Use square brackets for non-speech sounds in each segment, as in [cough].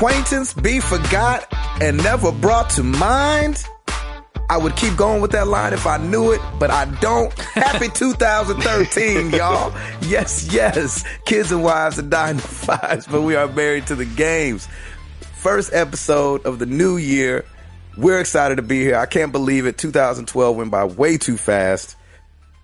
acquaintance be forgot and never brought to mind? I would keep going with that line if I knew it, but I don't. Happy [laughs] 2013, y'all. Yes, yes. Kids and wives are dying to [laughs] fives, but we are married to the games. First episode of the new year. We're excited to be here. I can't believe it. 2012 went by way too fast.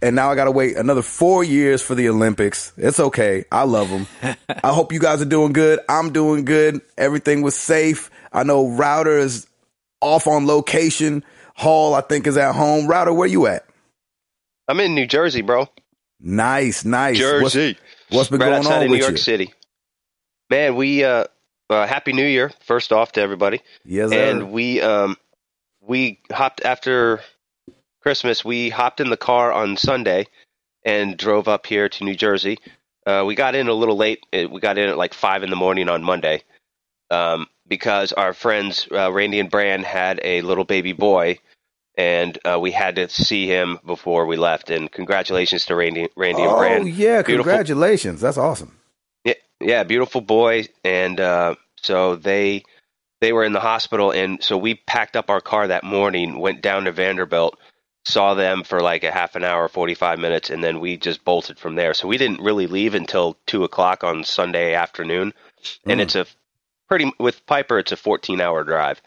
And now I got to wait another four years for the Olympics. It's okay. I love them. [laughs] I hope you guys are doing good. I'm doing good. Everything was safe. I know Router is off on location. Hall, I think, is at home. Router, where you at? I'm in New Jersey, bro. Nice, nice. Jersey. What's, what's been right going outside on of with New York you? City. Man, we uh, uh happy New Year first off to everybody. Yes, sir. and we um we hopped after Christmas. We hopped in the car on Sunday and drove up here to New Jersey. Uh, we got in a little late. Uh, We got in at like five in the morning on Monday um, because our friends uh, Randy and Bran had a little baby boy, and uh, we had to see him before we left. And congratulations to Randy, Randy and Brand oh, yeah. Beautiful. Congratulations. That's awesome. Yeah, yeah, beautiful boy, and uh, so they they were in the hospital, and so we packed up our car that morning, went down to Vanderbilt, saw them for like a half an hour, forty five minutes, and then we just bolted from there. So we didn't really leave until two o'clock on Sunday afternoon, and Mm. it's a pretty with Piper, it's a fourteen hour drive,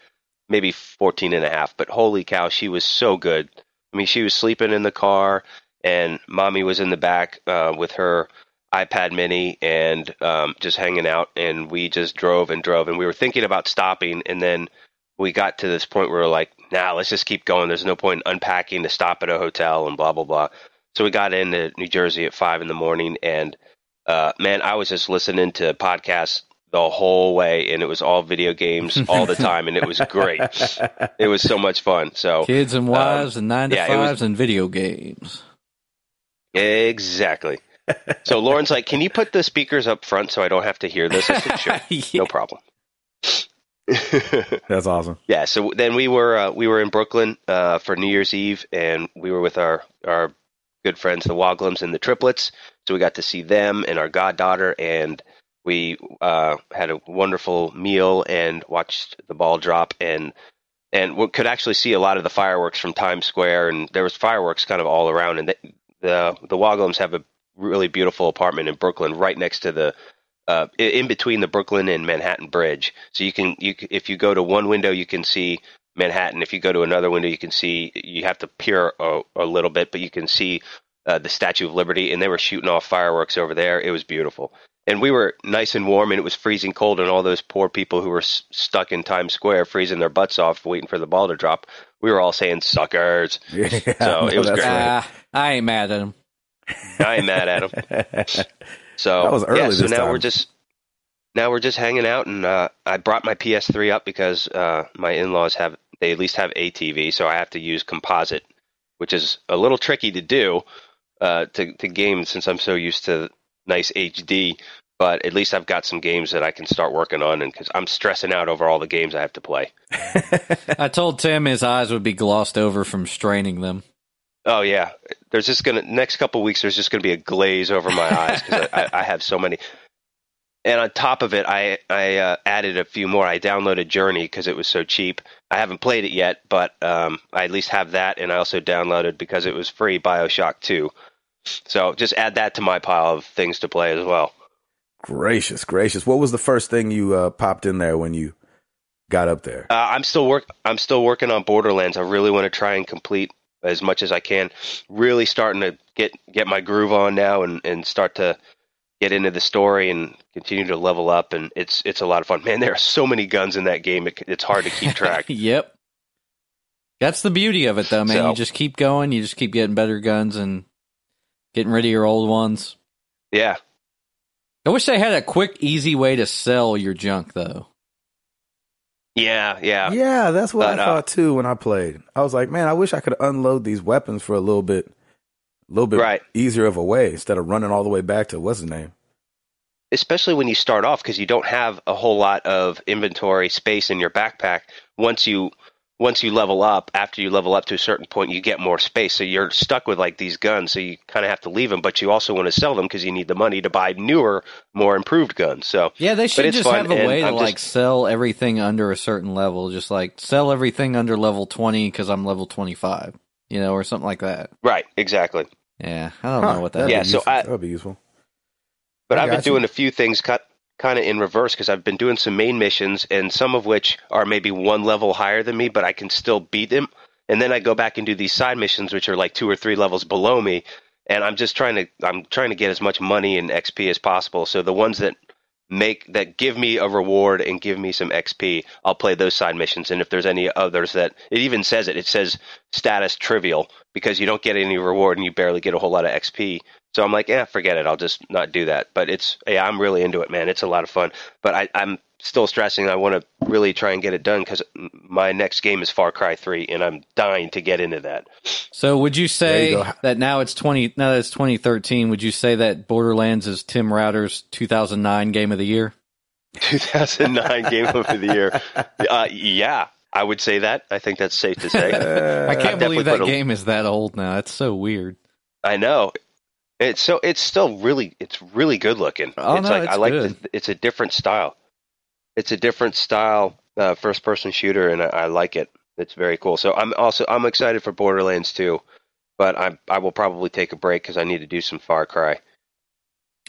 maybe 14 and a half. But holy cow, she was so good. I mean, she was sleeping in the car, and mommy was in the back uh, with her iPad Mini and um, just hanging out. And we just drove and drove, and we were thinking about stopping, and then we got to this point where we are like, "Nah, let's just keep going. There's no point in unpacking to stop at a hotel and blah blah blah." So we got into New Jersey at five in the morning, and uh, man, I was just listening to podcasts the whole way, and it was all video games all the time, and it was great. It was so much fun. So Kids and wives and nine to yeah, it was- fives and video games. Exactly. So Lauren's like, "Can you put the speakers up front so I don't have to hear this?" I said, "Sure, [laughs] Yeah. no problem." [laughs] That's awesome. yeah. So then we were uh, we were in Brooklyn uh, for New Year's Eve, and we were with our our good friends, the Woglums and the Triplets. So we got to see them and our goddaughter, and we uh, had a wonderful meal and watched the ball drop and. And we could actually see a lot of the fireworks from Times Square, and there was fireworks kind of all around. And the the, the Woglums have a really beautiful apartment in Brooklyn, right next to the uh, in between the Brooklyn and Manhattan Bridge. So you can you if you go to one window, you can see Manhattan. If you go to another window, you can see you have to peer a, a little bit, but you can see uh, the Statue of Liberty. And they were shooting off fireworks over there. It was beautiful. And we were nice and warm, and it was freezing cold. And all those poor people who were s- stuck in Times Square, freezing their butts off, waiting for the ball to drop. We were all saying "suckers." [laughs] Yeah, So, it was great. right. Ah, I ain't mad at him. I ain't mad at them. [laughs] So That was early Yeah, so this now time. we're just now we're just hanging out, and uh, I brought my PS3 up because uh, my in-laws have they at least have a TV, so I have to use composite, which is a little tricky to do uh, to to game since I'm so used to nice HD. But at least I've got some games that I can start working on, and because I'm stressing out over all the games I have to play. [laughs] I told Tim his eyes would be glossed over from straining them. Oh yeah, there's just gonna next couple weeks. There's just gonna be a glaze over my eyes because I, I, I have so many. And on top of it, I I uh, added a few more. I downloaded Journey because it was so cheap. I haven't played it yet, but um, I at least have that. And I also downloaded because it was free Bioshock Two. So just add that to my pile of things to play as well. Gracious, gracious. What was the first thing you uh, popped in there when you got up there? Uh, I'm still work. I'm still working on Borderlands. I really want to try and complete as much as I can. Really starting to get get my groove on now and and start to get into the story and continue to level up. And it's it's a lot of fun. Man, there are so many guns in that game. It, it's hard to keep track. [laughs] Yep. That's the beauty of it, though, man. So- you just keep going. You just keep getting better guns and getting rid of your old ones. yeah. I wish they had a quick, easy way to sell your junk, though. Yeah, yeah, yeah, that's what But, I uh, thought too when I played. I was like, man, I wish I could unload these weapons for a little bit, a little bit Right. easier of a way instead of running all the way back to what's his name. Especially when you start off because you don't have a whole lot of inventory space in your backpack. Once you once you level up, after you level up to a certain point, you get more space. So you're stuck with like these guns. So you kind of have to leave them, but you also want to sell them because you need the money to buy newer, more improved guns. So Yeah, they should just fun, have a and way to I'm like just- sell everything under a certain level. Just like sell everything under level 20 because I'm level 25, you know, or something like that. right, exactly. Yeah, I don't Huh, know what that'd be Yeah, so useful. I- that would be useful. But I I've been got you. doing a few things cut, kind of in reverse because I've been doing some main missions, and some of which are maybe one level higher than me, but I can still beat them. And then I go back and do these side missions, which are like two or three levels below me. And I'm just trying to I'm trying to get as much money and XP as possible. So the ones that make that give me a reward and give me some XP, I'll play those side missions. And if there's any others that it even says it, it says status trivial because you don't get any reward and you barely get a whole lot of XP. So I'm like, yeah, forget it. I'll just not do that. But it's, yeah, I'm really into it, man. It's a lot of fun. But I, I'm still stressing. I want to really try and get it done because my next game is Far Cry 3, and I'm dying to get into that. So would you say you that now it's 20 now that it's 2013, would you say that Borderlands is Tim Router's 2009 game of the year? [laughs] 2009 Game of the Year. [laughs] Uh, yeah, I would say that. I think that's safe to say. [laughs] I can't definitely believe that a- game is that old now. That's so weird. I know. It's so it's still really it's really good looking. Oh, it's no, like it's I like good. the, it's a different style. It's a different style uh, first person shooter and I, I like it. It's very cool. So I'm also I'm excited for Borderlands 2, but I I will probably take a break cuz I need to do some Far Cry.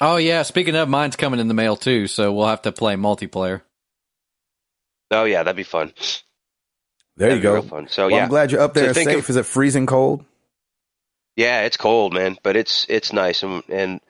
Oh yeah, speaking of mine's coming in the mail too, so we'll have to play multiplayer. Oh yeah, that'd be fun. There That'd you be go. real fun. So Well, yeah. I'm glad you're up there So safe. of- Is it freezing cold? Yeah, it's cold, man, but it's it's nice, and and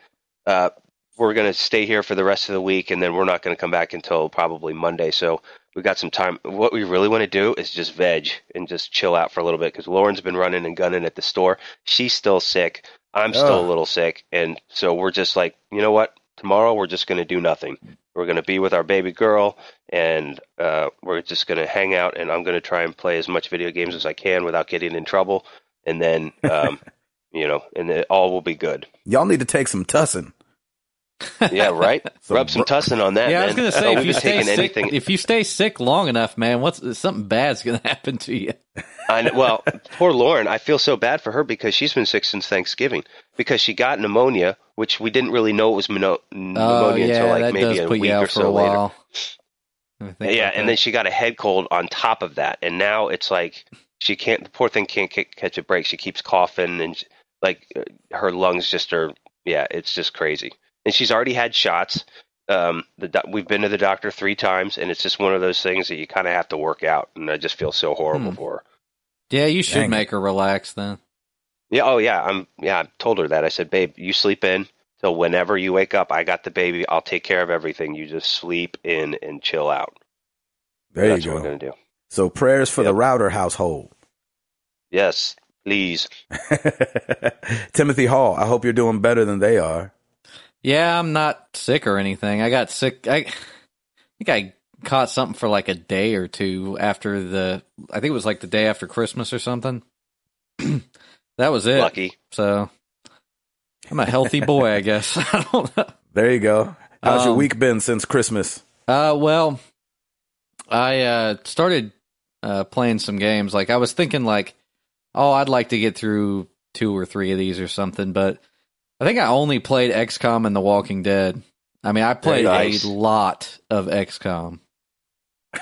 uh, we're gonna stay here for the rest of the week, and then we're not gonna come back until probably Monday. So we got some time. What we really want to do is just veg and just chill out for a little bit because Lauren's been running and gunning at the store. She's still sick. I'm still Ugh. a little sick, and so we're just like, you know what? Tomorrow we're just gonna do nothing. We're gonna be with our baby girl, and uh, we're just gonna hang out, and I'm gonna try and play as much video games as I can without getting in trouble, and then. Um, [laughs] you know, and it all will be good. Y'all need to take some tussin. [laughs] Yeah, right. [laughs] Some Rub some br- tussin on that. yeah, I was gonna say if you stay sick, anything. if you stay sick long enough, man, what's something bad's gonna [laughs] happen to you? I know, well, poor Lauren. I feel so bad for her because she's been sick since Thanksgiving because she got pneumonia, which we didn't really know it was mono- Oh pneumonia yeah, until like maybe a week or so a later. while. Let me think Yeah, and that. then she got a head cold on top of that, and now it's like she can't. The poor thing can't ca- catch a break. She keeps coughing, and like uh, her lungs just are. Yeah, it's just crazy. And she's already had shots. Um, the doc- we've been to the doctor three times, and it's just one of those things that you kind of have to work out. And I just feel so horrible Hmm. for her. yeah, you should Dang. make her relax then. Yeah. Oh, yeah. I'm. Yeah. I told her that. I said, babe, you sleep in till whenever you wake up. I got the baby. I'll take care of everything. You just sleep in and chill out. There That's you what we're go. gonna do. So prayers for the router household. Yes, please. [laughs] Timothy Hall, I hope you're doing better than they are. Yeah, I'm not sick or anything. I got sick. I, I think I caught something for like a day or two after the. I think it was like the day after Christmas or something. [clears throat] that was it. Lucky. So I'm a healthy boy, I [laughs] guess. [laughs] I don't know. There you go. How's your Um, week been since Christmas? Uh, well, I uh, started uh, playing some games. Like I was thinking, like, oh, I'd like to get through two or three of these or something. But I think I only played XCOM and The Walking Dead. I mean, I played nice. a lot of XCOM. [laughs]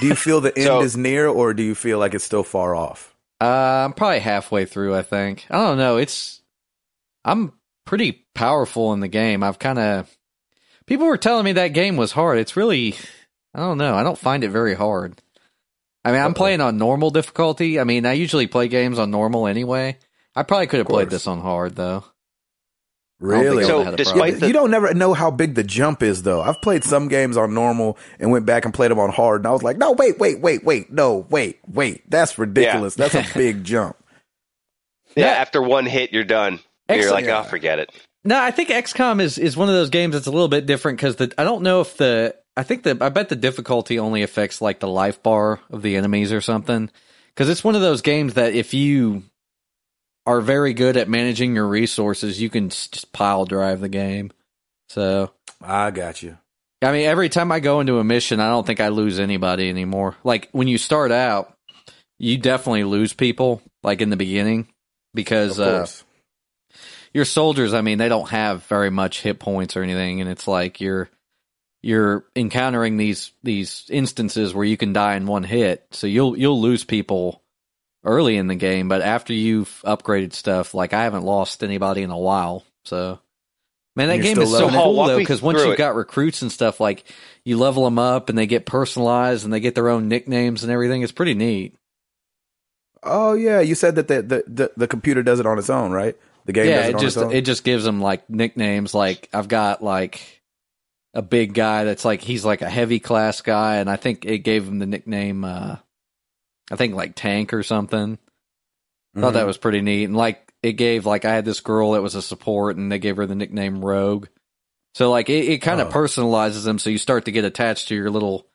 Do you feel the end So- is near or do you feel like it's still far off? Uh, I'm probably halfway through. I think. I don't know. It's I'm pretty powerful in the game. I've kind of people were telling me that game was hard. It's really I don't know. I don't find it very hard. I mean, I'm Uh-oh. playing on normal difficulty. I mean, I usually play games on normal anyway. I probably could have played this on hard though. I don't think Really? So, would've had a despite the- you don't never know how big the jump is though. I've played some games on normal and went back and played them on hard and I was like, no, wait, wait, wait, wait, no, wait, wait. That's ridiculous. That's a [laughs] big jump. Yeah. Yeah. After one hit, you're done. You're like, oh, Yeah. oh, forget it. No, I think XCOM is is one of those games that's a little bit different because the I don't know if the I think that I bet the difficulty only affects like the life bar of the enemies or something because it's one of those games that if you are very good at managing your resources, you can just pile drive the game. So I got you. I mean, every time I go into a mission, I don't think I lose anybody anymore. Like when you start out, you definitely lose people, like in the beginning, because uh, your soldiers, I mean, they don't have very much hit points or anything, and it's like you're you're encountering these these instances where you can die in one hit, so you'll you'll lose people early in the game, but after you've upgraded stuff, like I haven't lost anybody in a while, so. Man, that game is so it? cool though because once you've it. got recruits and stuff, like you level them up and they get personalized and they get their own nicknames and everything. It's pretty neat. Oh yeah, you said that the, the the the computer does it on its own, right? The game yeah, does it, it on just its own. it just gives them like nicknames. Like I've got like a big guy that's like he's like a heavy class guy, and I think it gave him the nickname. uh I think like Tank or something. Thought Mhm. that was pretty neat, and like it gave like I had this girl that was a support, and they gave her the nickname Rogue. So like it, it kind of Oh. personalizes them, so you start to get attached to your little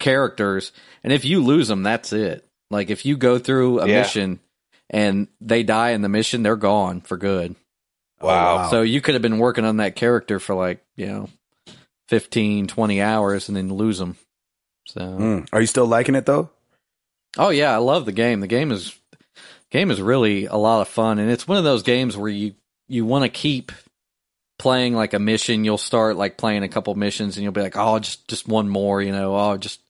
characters, and if you lose them, that's it. Like if you go through a Yeah. mission and they die in the mission, they're gone for good. Wow. So you could have been working on that character for like, you know, 15, 20 hours and then lose them. So, Mm. Are you still liking it though? oh yeah, I love the game. The game is game is really a lot of fun and it's one of those games where you you want to keep playing like a mission. You'll start like playing a couple missions and you'll be like, "Oh, just just one more, you know. Oh, just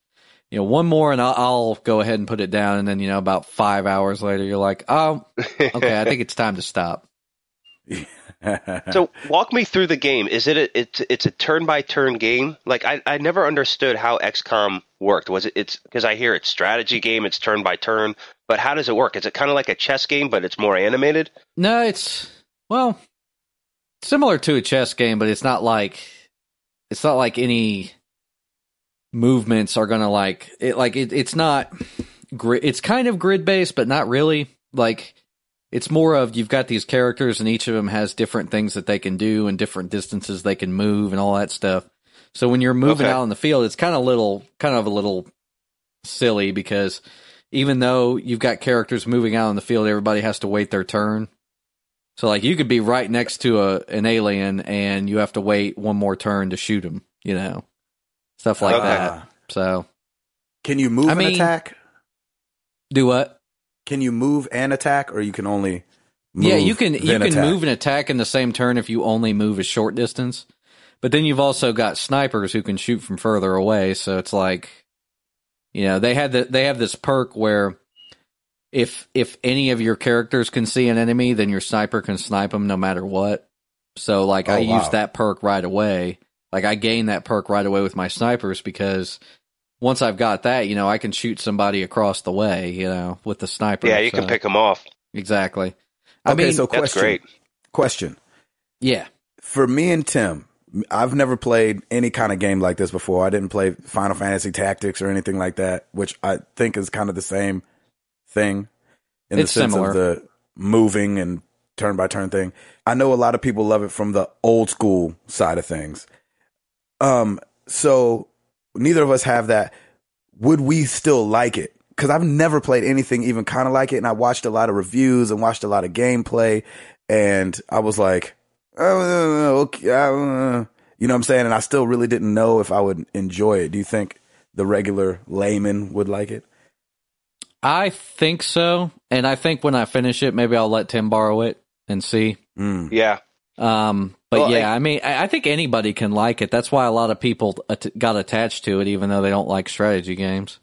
you know, one more and I'll, I'll go ahead and put it down." And then, you know, about 5 hours later, you're like, "Oh, okay, I think it's time to stop." [laughs] so walk me through the game. Is it a, it's it's a turn by turn game? Like I, I never understood how XCOM worked. Was it it's because I hear it's strategy game, it's turn by turn, but how does it work? Is it kind of like a chess game, but it's more animated? No, it's well similar to a chess game, but it's not like it's not like any movements are gonna like it. Like it, it's not. gri- It's kind of grid based, but not really. Like it's more of you've got these characters, and each of them has different things that they can do and different distances they can move and all that stuff. So when you're moving Okay. out in the field, it's kind of little, kind of a little silly because even though you've got characters moving out in the field, everybody has to wait their turn. So like you could be right next to a an alien and you have to wait one more turn to shoot him, you know. Stuff like Okay. that. So Can you move I and mean- attack? do what? Can you move and attack, or you can only? Move, yeah, you can you can attack? move and attack in the same turn if you only move a short distance. But then you've also got snipers who can shoot from further away, so it's like you know, they had the they have this perk where if if any of your characters can see an enemy, then your sniper can snipe them no matter what. So like oh, I Oh, wow. used that perk right away. Like I gained that perk right away with my snipers because once I've got that, you know, I can shoot somebody across the way, you know, with the sniper. Yeah, you can pick them off. exactly. I Okay, mean, so That's question. great. Question yeah. for me and Tim. I've never played any kind of game like this before. I didn't play Final Fantasy Tactics or anything like that, which I think is kind of the same thing in It's the sense similar. of the moving and turn by turn thing. I know a lot of people love it from the old school side of things. Um, so neither of us have that. Would we still like it? Because I've never played anything even kind of like it, and I watched a lot of reviews and watched a lot of gameplay, and I was like, oh, okay, uh, you know what I'm saying? And I still really didn't know if I would enjoy it. Do you think the regular layman would like it? I think so. And I think when I finish it, maybe I'll let Tim borrow it and see. Mm. Yeah. Um, but Well, yeah, I, mean, I, I think anybody can like it. That's why a lot of people at- got attached to it, even though they don't like strategy games.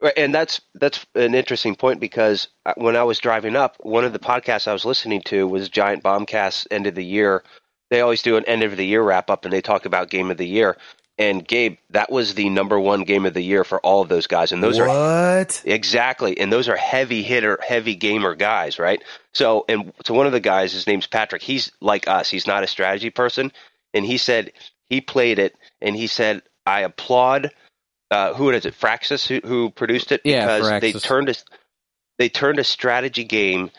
Right, and that's that's an interesting point because uh, when I was driving up, one of the podcasts I was listening to was Giant Bombcast End of the Year. They always do an end of the year wrap up, and they talk about Game of the Year. And Gabe, that was the number one game of the year for all of those guys, and those are what? Exactly, and those are heavy hitter, heavy gamer guys, right? So, and so one of the guys, his name's Patrick. He's like us. He's not a strategy person, and he said he played it, and he said, "I applaud uh, who is it? Firaxis who, who produced it Yeah, because they turned a they turned a strategy game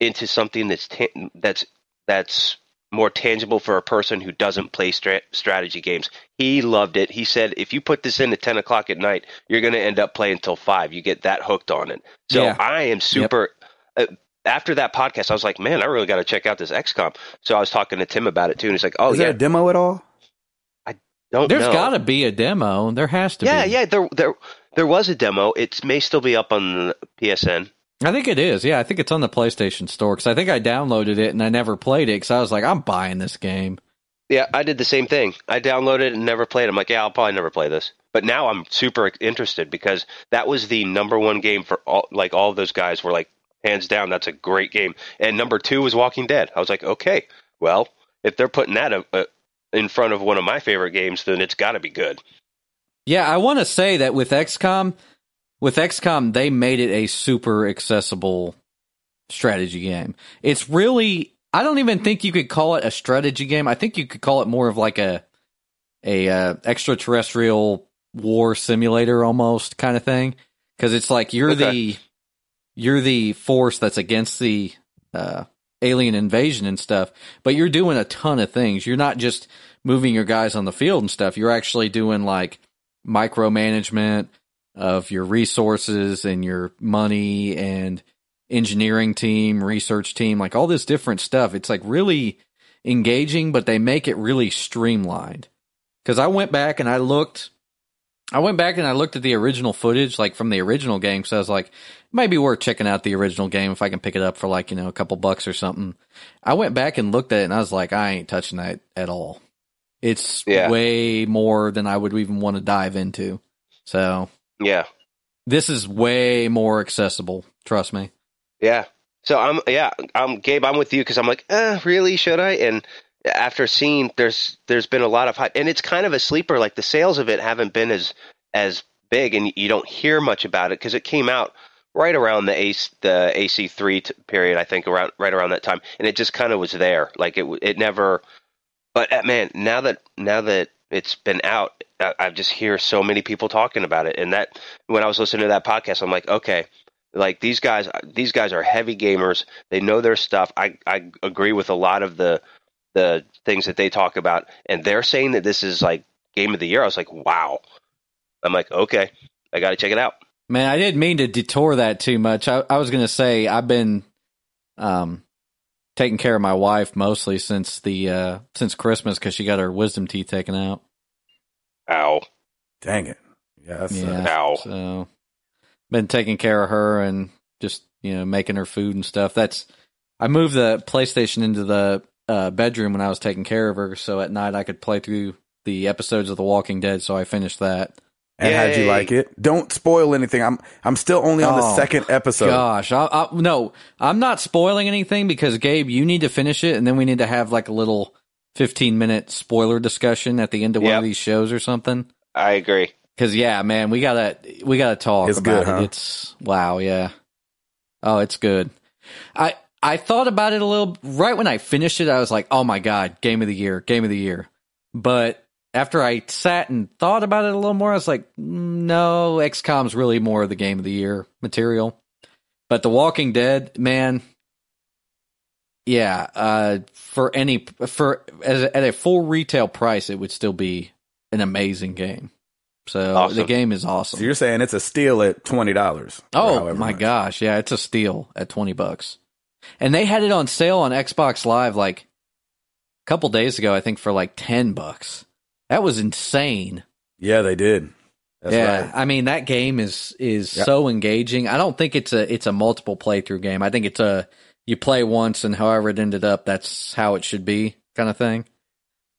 into something that's ta- that's that's more tangible for a person who doesn't play stra- strategy games. He loved it. He said, if you put this in at ten o'clock at night, you're going to end up playing till five. You get that hooked on it. So Yeah. I am super. Uh, after that podcast, I was like, man, I really got to check out this XCOM. So I was talking to Tim about it too, and he's like, oh Is yeah, there a demo at all? I don't There's got to be a demo. There has to yeah, be. yeah. There, there, there was a demo. It may still be up on the PSN. I think it is. Yeah, I think it's on the PlayStation Store because I think I downloaded it and I never played it because I was like, I'm buying this game. Yeah, I did the same thing. I downloaded it and never played. It. I'm like, yeah, I'll probably never play this. But now I'm super interested because that was the number one game for all. Like all of those guys were like, hands down, that's a great game. And number two was Walking Dead. I was like, okay, well, if they're putting that uh, uh, in front of one of my favorite games, then it's got to be good. Yeah, I want to say that with XCOM, with XCOM, they made it a super accessible strategy game. It's really, I don't even think you could call it a strategy game. I think you could call it more of like a a uh, extraterrestrial war simulator almost kind of thing because it's like you're Okay. the you're the force that's against the uh, alien invasion and stuff, but you're doing a ton of things. You're not just moving your guys on the field and stuff. You're actually doing like micromanagement of your resources and your money and engineering team, research team, like all this different stuff. It's like really engaging, but they make it really streamlined. Cause I went back and I looked, I went back and I looked at the original footage, like from the original game. So I was like, maybe worth checking out the original game if I can pick it up for like, you know, a couple bucks or something. I went back and looked at it and I was like, I ain't touching that at all. It's Yeah. way more than I would even want to dive into. So Yeah, this is way more accessible. Trust me. yeah. So I'm yeah, I'm Gabe. I'm with you because I'm like, eh, really? Should I? And after seeing, there's there's been a lot of hype, and it's kind of a sleeper. Like the sales of it haven't been as as big, and you don't hear much about it because it came out right around the AC, the AC3 t- period, I think around right around that time, and it just kind of was there. Like it it never. But uh, man, now that now that it's been out, I, just hear so many people talking about it, and that when I was listening to that podcast, I'm like, okay, like these guys these guys are heavy gamers. They know their stuff. I i agree with a lot of the the things that they talk about. And they're saying that this is like game of the year. I was like wow. I'm like okay i gotta check it out. Man, I didn't mean to detour that too much. I, I was going to say I've been um, taking care of my wife mostly since the uh, since Christmas because she got her wisdom teeth taken out. ow Dang it. Yeah, that's, uh, Yeah. ow So, been taking care of her and just you know making her food and stuff. That's I moved the PlayStation into the uh, bedroom when I was taking care of her, so at night I could play through the episodes of The Walking Dead. So I finished that. And how'd you like it? Don't spoil anything. I'm I'm still only on the Oh, second episode. Gosh, I, I, no, I'm not spoiling anything because Gabe, you need to finish it, and then we need to have like a little 15 minute spoiler discussion at the end of one of these shows or something. i agree Because yeah, man, we gotta we gotta talk It's about good, huh? it. It's wow, yeah. Oh, it's good. I I thought about it a little right when I finished it. I was like, oh my god, game of the year, game of the year. But after I sat and thought about it a little more, I was like, mm, no, XCOM's really more of the game of the year material. But The Walking Dead, man, yeah, uh, for any for as a, at a full retail price, it would still be an amazing game. So the game is awesome. So you're saying it's a steal at twenty dollars? Oh my gosh, yeah, it's a steal at twenty bucks. And they had it on sale on Xbox Live like a couple days ago, I think for like ten bucks. That was insane. Yeah, they did. That's yeah, right. I mean that game is is Yep. so engaging. I don't think it's a it's a multiple playthrough game. I think it's a you play once and however it ended up, that's how it should be kind of thing.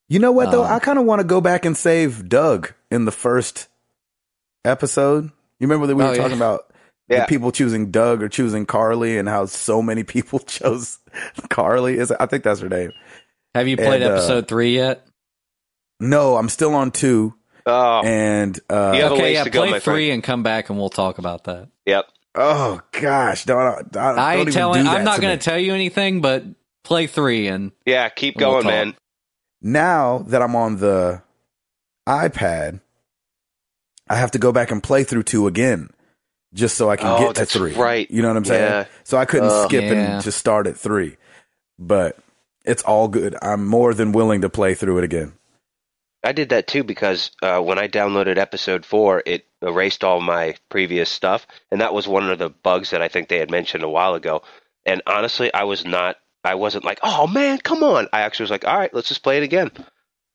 You know what though? Um, I kind of want to go back and save Doug in the first episode. You remember that we Oh, were yeah. talking about [laughs] Yeah. the people choosing Doug or choosing Carly, and how so many people [laughs] chose Carly. Is I think that's her name. Have you played And, uh, episode three yet? No, I'm still on two, oh and uh, You have a okay, ways yeah, to go, play my three friend. and come back and we'll talk about that. yep oh gosh, don't, don't, I don't ain't even telling. do that I'm not going to tell you anything, but play three and yeah keep We'll going man now that I'm on the iPad, I have to go back and play through two again, just so I can Oh, get to three. right. You know what I'm saying? Yeah. So I couldn't Ugh. skip Yeah. and just start at three, but it's all good. I'm more than willing to play through it again. I did that too because uh, when I downloaded episode four, it erased all my previous stuff, and that was one of the bugs that I think they had mentioned a while ago. And honestly, I was not, I wasn't like, oh man, come on. I actually was like, all right, let's just play it again.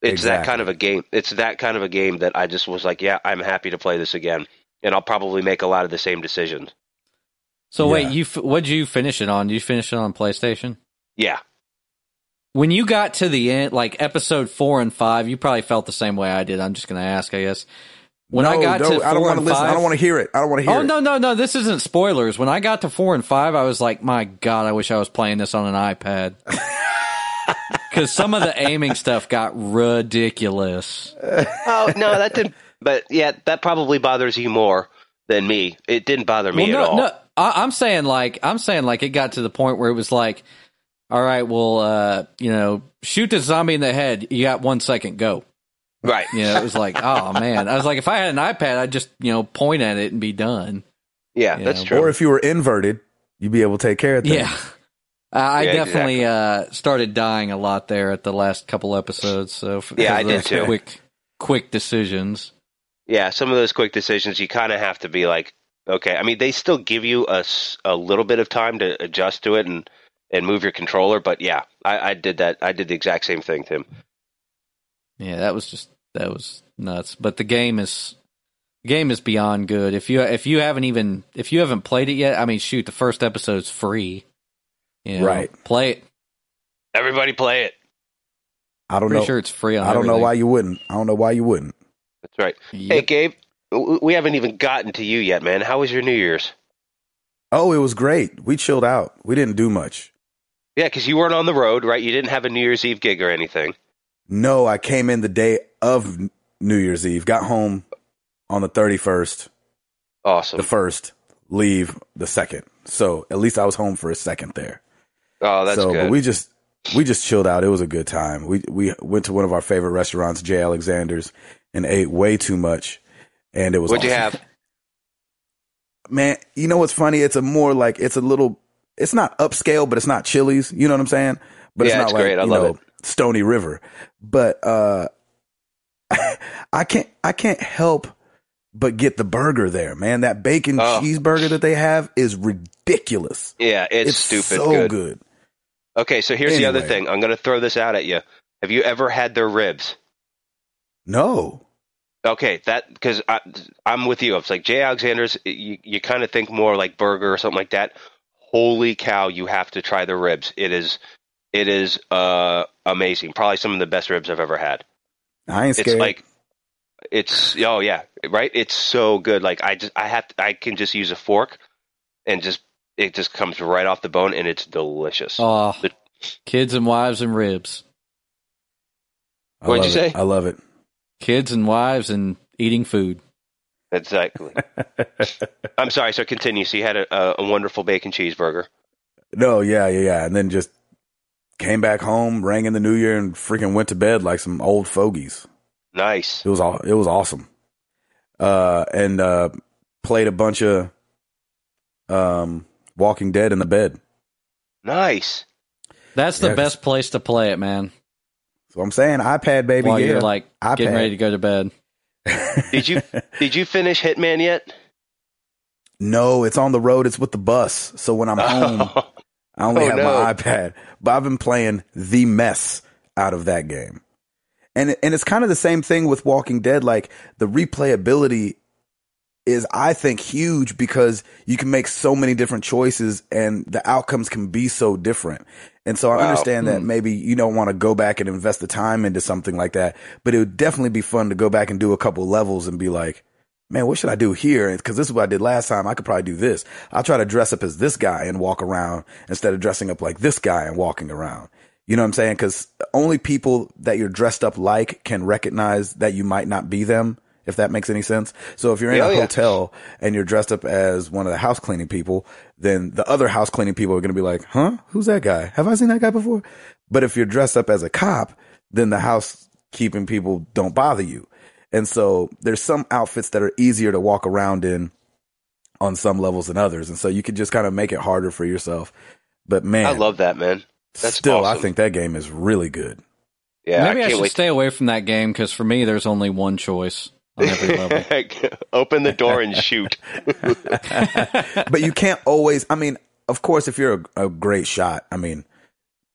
It's that kind of a game. It's that kind of a game that I just was like, yeah, I'm happy to play this again, and I'll probably make a lot of the same decisions. So Yeah. wait, you f- what'd you finish it on? Did you finish it on PlayStation? Yeah, When you got to the end, like episode four and five, you probably felt the same way I did. I'm just going to ask, I guess. When I got no, to I don't want to listen. five, I don't want to hear it. I don't want to hear oh it. no, no, no! This isn't spoilers. When I got to four and five, I was like, "My God, I wish I was playing this on an iPad." [laughs] Because some of the aiming stuff got ridiculous. [laughs] Oh no, that didn't. But yeah, that probably bothers you more than me. It didn't bother me well, at no, all. no, I, I'm saying like I'm saying like it got to the point where it was like, all right, well, uh, you know, shoot the zombie in the head. You got one second, go. Right. You know, it was like, [laughs] oh man. I was like, if I had an iPad, I'd just you know point at it and be done. Yeah, Yeah, that's or true. Or if you were inverted, you'd be able to take care of things. Yeah. I I Yeah, definitely uh, started dying a lot there at the last couple episodes. So f- Yeah, I did too. Quick, quick decisions. yeah, some of those quick decisions, you kind of have to be like, okay. I mean, they still give you a little bit of time to adjust to it and and move your controller, but yeah, I, I did that. I did the exact same thing, Tim. Yeah, that was just that was nuts. But the game is the game is beyond good. If you if you haven't even if you haven't played it yet, I mean, shoot, the first episode's free. You know, Right. Play it. Everybody play it. I don't Pretty know. sure it's free on. I don't know why you wouldn't. I don't know why you wouldn't. That's right. Hey, Gabe, we haven't even gotten to you yet, man. How was your New Year's? Oh, it was great. We chilled out. We didn't do much. Yeah, because you weren't on the road, right? You didn't have a New Year's Eve gig or anything. No, I came in the day of New Year's Eve. Got home on the 31st, Awesome. the first, leave the second. So at least I was home for a second there. Oh, that's so, good. but we just we just chilled out. It was a good time. We we went to one of our favorite restaurants, J. Alexander's, and ate way too much. And it was What'd you have? man, you know what's funny? It's a more like it's a little. It's not upscale, but it's not Chili's. You know what I'm saying? But Yeah, it's not it's like great. I you love know it. Stoney River. But uh, [laughs] I can't. I can't help but get the burger there, man. That bacon Oh. cheeseburger that they have is ridiculous. Yeah, it's, It's, stupid so good. good. Okay, so here's the other thing. I'm going to throw this out at you. Have you ever had their ribs? No, Okay, that because I'm with you. It's like J. Alexander's. You, you kind of think more like burger or something like that. Holy cow! You have to try the ribs. It is, it is uh, amazing. Probably some of the best ribs I've ever had. I ain't scared. It's like, it's oh yeah, right. It's so good. Like I just I have to, I can just use a fork, and just it just comes right off the bone, and it's delicious. Oh, The- kids and wives and ribs. I what'd love you it. say? I love it. Kids and wives and eating food. Exactly. [laughs] I'm sorry. So continue. So you had a, a, a wonderful bacon cheeseburger. No, yeah, yeah, yeah. And then just came back home, rang in the new year, and freaking went to bed like some old fogies. Nice. It was all. It was awesome. Uh, and uh, played a bunch of um, Walking Dead in the bed. Nice. That's the Yeah, 'cause- best place to play it, man. So I'm saying iPad baby. While yeah. you're like getting iPad. ready to go to bed. Did you did you finish Hitman yet? no, it's on the road. It's with the bus. So when I'm [laughs] oh. home, I only Oh, have no. my iPad. But I've been playing the mess out of that game. And and it's kind of the same thing with Walking Dead. Like the replayability is, I think, huge because you can make so many different choices and the outcomes can be so different. And so I Wow. understand that hmm. maybe you don't want to go back and invest the time into something like that, but it would definitely be fun to go back and do a couple levels and be like, man, what should I do here? Because this is what I did last time. I could probably do this. I'll try to dress up as this guy and walk around instead of dressing up like this guy and walking around. You know what I'm saying? Because only people that you're dressed up like can recognize that you might not be them, if that makes any sense. So if you're in Yeah, a yeah. hotel and you're dressed up as one of the house cleaning people, then the other house cleaning people are going to be like, huh? Who's that guy? Have I seen that guy before? But if you're dressed up as a cop, then the housekeeping people don't bother you. And so there's some outfits that are easier to walk around in on some levels than others. And so you could just kind of make it harder for yourself. But man, I love that, man. That's still, I think that game is really good. Yeah, Maybe I, I should wait. stay away from that game because for me, there's only one choice on every level. [laughs] Open the door and shoot. [laughs] but you can't always. I mean, of course, if you're a, a great shot, I mean,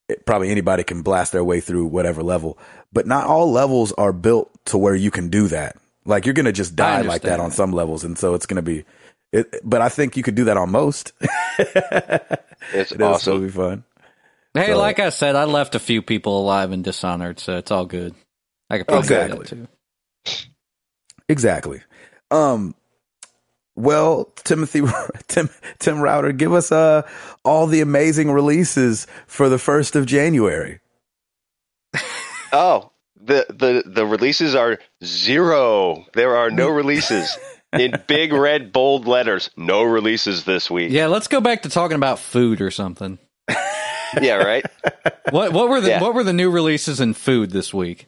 it- probably anybody can blast their way through whatever level, but not all levels are built to where you can do that. Like you're gonna just die like that on some levels, and so it's gonna be. It, but I think you could do that on most. [laughs] It's It'll still awesome. be fun. Hey, So- like I said, I left a few people alive in Dishonored, so it's all good. I could probably do that too. Exactly. Um. Well, Timothy, [laughs] Tim, Tim Router, give us uh all the amazing releases for the first of January. Oh, the the the releases are zero. There are no [laughs] releases in big red bold letters. No releases this week. Yeah, let's go back to talking about food or something. [laughs] Yeah, right. What what were the Yeah. what were the new releases in food this week?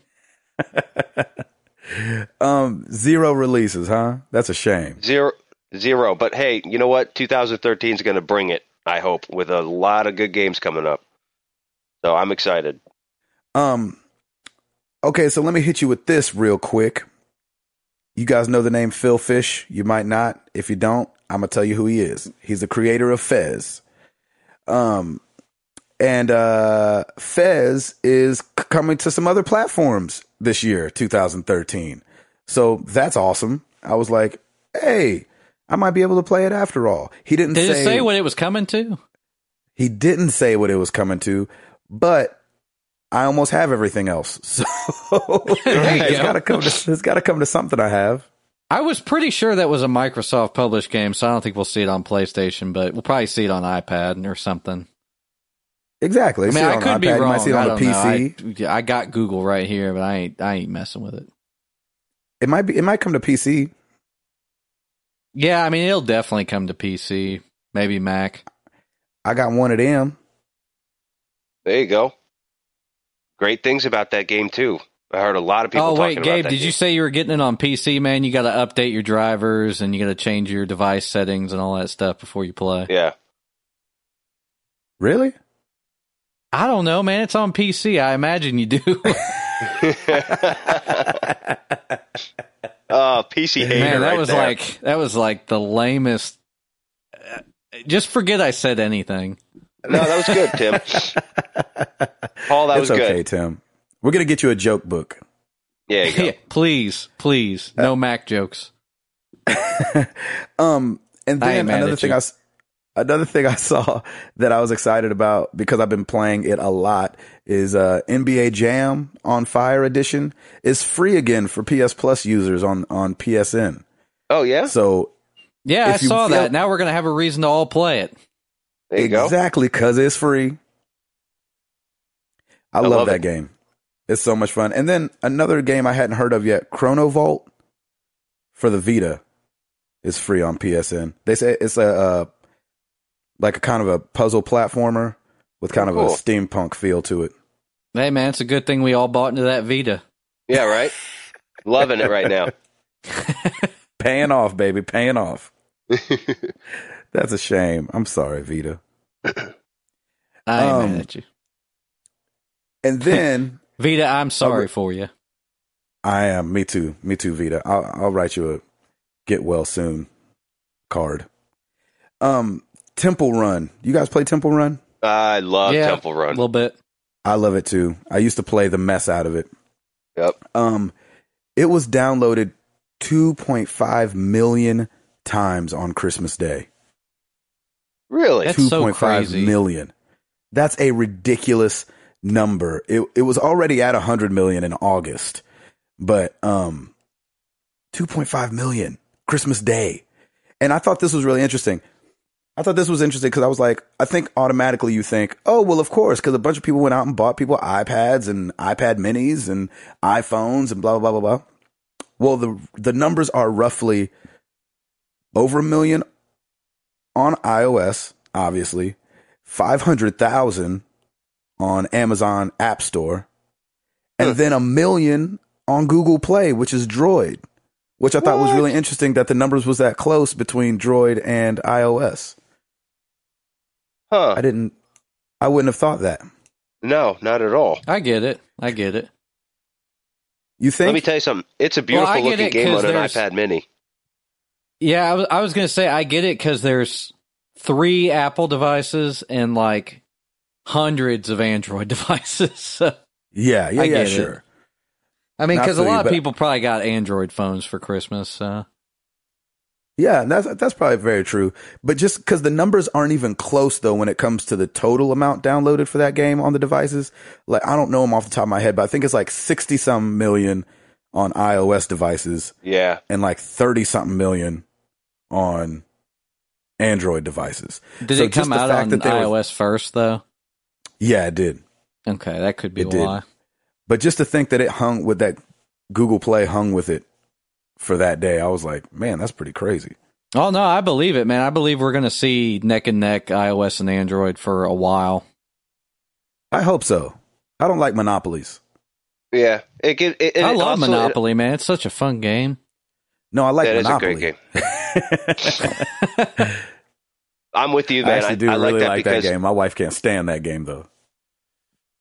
Um, zero releases, huh? That's a shame. Zero zero. But hey, you know what? 2013 is going to bring it. I hope with a lot of good games coming up. So I'm excited. Um, okay, so let me hit you with this real quick. You guys know the name Phil Fish? You might not. If you don't, I'm gonna tell you who he is. He's the creator of Fez. Um, and uh, Fez is coming to some other platforms this year, 2013. So that's awesome. I was like, hey, I might be able to play it after all. He didn't Did say, it say what it was coming to? he didn't say what it was coming to, but I almost have everything else. [laughs] So it's go. gotta come to it's gotta come to something I have. I was pretty sure that was a Microsoft published game, so I don't think we'll see it on PlayStation, but we'll probably see it on iPad or something. Exactly. I mean, it I could iPad, be you wrong. might see it on a don't. PC. I, I got Google right here, but I ain't I ain't messing with it. It might be it might come to PC. Yeah, I mean it'll definitely come to PC, maybe Mac. I got one of them. There you go. Great things about that game too. I heard a lot of people. oh wait, Gabe, about that did you say you were getting it on PC, man? You got to update your drivers and you got to change your device settings and all that stuff before you play. Yeah. Really? I don't know, man. It's on PC. I imagine you do. [laughs] Oh, PC hater. man, that right was there. like that was like the lamest. uh, Just forget I said anything. No, that was good, Tim. [laughs] Paul, that it's was okay, good. Tim. We're gonna get you a joke book. Yeah, you go. Yeah, please, please, no Mac jokes. [laughs] Um, and then another thing you. I, s- another thing I [laughs] saw that I was excited about because I've been playing it a lot is uh, NBA Jam on Fire Edition is free again for PS Plus users on on PSN. Oh yeah, So Yeah, I saw feel- that. Now we're gonna have a reason to all play it. there you go. exactly because it's free. I, love, love that it. game. It's so much fun. And then another game I hadn't heard of yet, Chronovolt for the Vita is free on PSN. They say it's a uh, like a kind of a puzzle platformer with kind Oh, of a steampunk feel to it. Hey, man, it's a good thing we all bought into that Vita. Yeah, right. Loving it right now. [laughs] Paying off, baby, paying off. [laughs] That's a shame. I'm sorry, Vita. [clears throat] I ain't Um, mad at you, And then [laughs] Vita. I'm sorry re- for you. I am. Me too. Me too, Vita. I'll, I'll write you a get well soon card. Um, Temple Run. You guys play Temple Run? I love yeah, Temple Run. a little bit. I love it too. I used to play the mess out of it. Yep. Um, it was downloaded 2.5 million times on Christmas Day. Really? That's so 2.5 crazy. million. That's a ridiculous number. It it was already at 100 million in August, but um 2.5 million Christmas Day. And I thought this was really interesting. I thought this was interesting because I was like, I think automatically you think, oh, well, of course, because a bunch of people went out and bought people iPads and iPad minis and iPhones and blah, blah, blah, blah, blah. Well, the, the numbers are roughly over a million on iOS, obviously, 500,000 on Amazon App Store, and then a million on Google Play, which is Droid, which I thought was really interesting that the numbers was that close between Droid and iOS. Huh? I didn't, I wouldn't have thought that. No, not at all. I get it. I get it. You think? Let me tell you something. It's a beautiful get looking it game 'cause on an iPad Mini. Yeah, I was, I was going to say I get it because there's three Apple devices and like hundreds of Android [laughs] devices. So, Yeah, yeah, I yeah, get it. sure. I mean, because a feel you, lot of people probably got Android phones for Christmas. So. Yeah, that's that's probably very true. But just because the numbers aren't even close though when it comes to the total amount downloaded for that game on the devices, like I don't know them off the top of my head, but I think it's like sixty some million on iOS devices Yeah. and like thirty something million on Android devices. Did So it come out on that they were- iOS first, though? Yeah, it did. Okay, that could be It did. why. But just to think that it hung with that Google Play hung with it for that day, I was like, man, that's pretty crazy. Oh no, I believe it, man. I believe we're going to see neck and neck iOS and Android for a while. I hope so. I don't like monopolies. Yeah. It, get- it, I love also- Monopoly, man. It's such a fun game. No, I like That is a Monopoly. great game. [laughs] I'm with you, I man. actually do I really like that like that game. My wife can't stand that game though.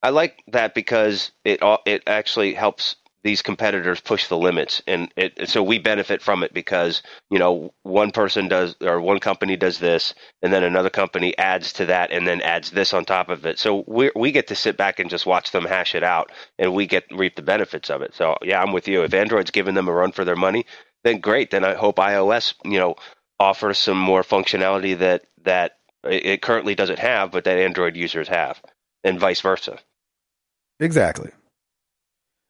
I like that because it it actually helps these competitors push the limits, and it so we benefit from it because you know one person does or one company does this, and then another company adds to that, and then adds this on top of it. So we we get to sit back and just watch them hash it out, and we get reap the benefits of it. So yeah, I'm with you. If Android's giving them a run for their money, then great. Then I hope iOS you know offers some more functionality that that it it currently doesn't have, but that Android users have, and vice versa. Exactly.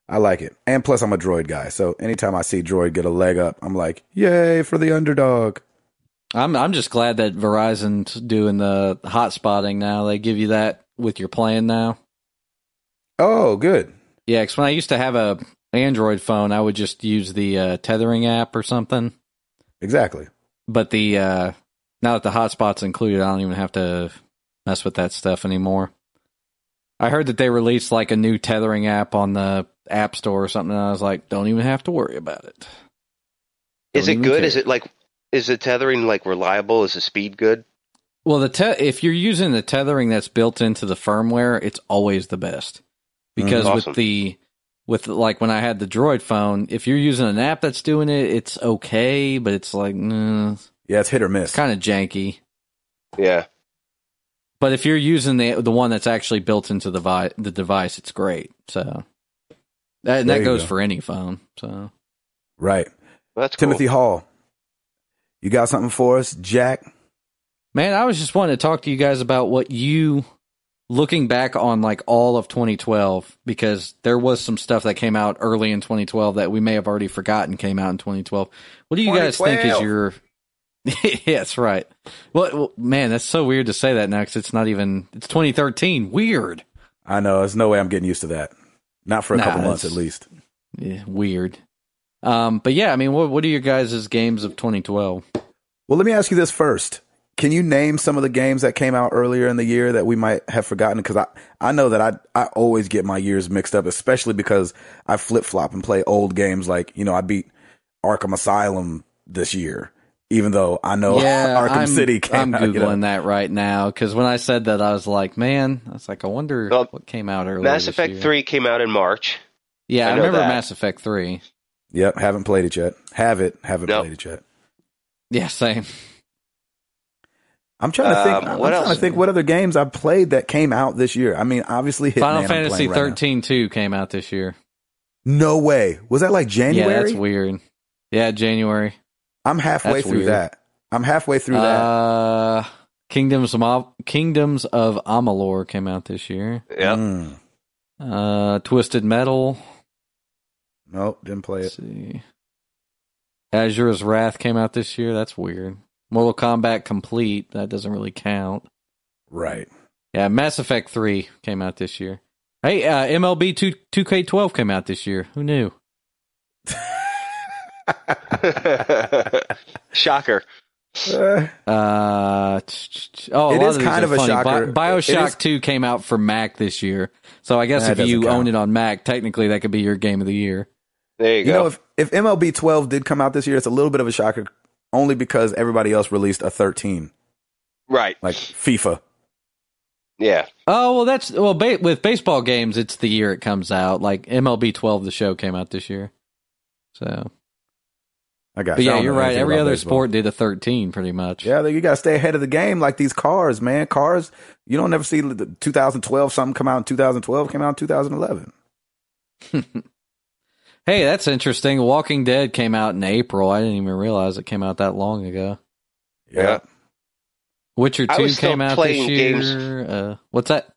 I like it. And plus I'm a droid guy. So anytime I see droid get a leg up, I'm like, yay for the underdog. I'm I'm just glad that Verizon's doing the hot spotting now. They give you that with your plan now. Oh, good. Yeah, because when I used to have a Android phone, I would just use the uh, tethering app or something. Exactly. But the uh, now that the hotspot's included, I don't even have to mess with that stuff anymore. I heard that they released like a new tethering app on the App Store or something. And I was like, don't even have to worry about it. Is Don't it good? care. Is it like is the tethering like reliable? Is the speed good? Well, the te- if you're using the tethering that's built into the firmware, it's always the best because Mm, awesome. with the with like when I had the Droid phone, if you're using an app that's doing it, it's okay, but it's like mm, Yeah, it's hit or miss. kind of janky. Yeah. But if you're using the the one that's actually built into the vi- the device, it's great. So that, and There that goes go. for any phone. So Right. Well, that's cool. Timothy Hall. You got something for us, Jack? Man, I was just wanting to talk to you guys about what you looking back on like all of 2012 because there was some stuff that came out early in 2012 that we may have already forgotten came out in 2012. What do you guys think is 2012. your [laughs] Yeah, that's right. Well, well, man, that's so weird to say that now cuz it's not even it's 2013. Weird. I know. There's no way I'm getting used to that. Not for a Nah, couple months at least. Yeah, weird. Um, but yeah, I mean, what what are your guys' games of 2012? Well, let me ask you this first. Can you name some of the games that came out earlier in the year that we might have forgotten? Because I, I know that I, I always get my years mixed up, especially because I flip flop and play old games. Like, you know, I beat Arkham Asylum this year, even though I know [laughs] yeah, Arkham I'm, City came I'm out. you know. googling that right now because when I said that, I was like, man, I was like, I wonder Well, what came out earlier. Mass this Effect year. Three came out in March. Yeah, I I, remember that. Mass Effect Three. Yep, haven't played it yet. Have it, haven't No. played it yet. Yeah, same. I'm trying to think. Um, I'm what trying to think what other games I played that came out this year. I mean, obviously, Hitman Final I'm Fantasy playing right now. 13 2 came out this year. No way. Was that like January? Yeah, that's weird. Yeah, January. I'm halfway That's through weird. that. I'm halfway through that. Uh, Kingdoms of Am- Kingdoms of Amalur came out this year. Yep. Mm. Uh, Twisted Metal. Nope, didn't play Let's it. see. Asura's Wrath came out this year. That's weird. Mortal Kombat Complete. That doesn't really count. Right. Yeah, Mass Effect 3 came out this year. Hey, uh, MLB 2, 2K12 came out this year. Who knew? [laughs] [laughs] Shocker. Uh, Uh, oh, a It lot is of kind of a funny. shocker. Bi- Bioshock is- 2 came out for Mac this year. So I guess That if you doesn't own it on Mac, technically that could be your game of the year. There you, you go. know, if, if MLB 12 did come out this year, it's a little bit of a shocker only because everybody else released a 13, right. like FIFA. Yeah. Oh, well, that's, well, ba- with baseball games, it's the year it comes out. Like MLB 12, the show came out this year. So, I got But yeah, you're right. Every other baseball. sport did a 13 pretty much. Yeah, you got to stay ahead of the game like these cars, man. Cars, you don't never see the 2012 something come out in 2012 came out in 2011. [laughs] Hey, that's interesting. Walking Dead came out in April. I didn't even realize it came out that long ago. Yeah. Witcher 2 came out this year. games- Uh, what's that?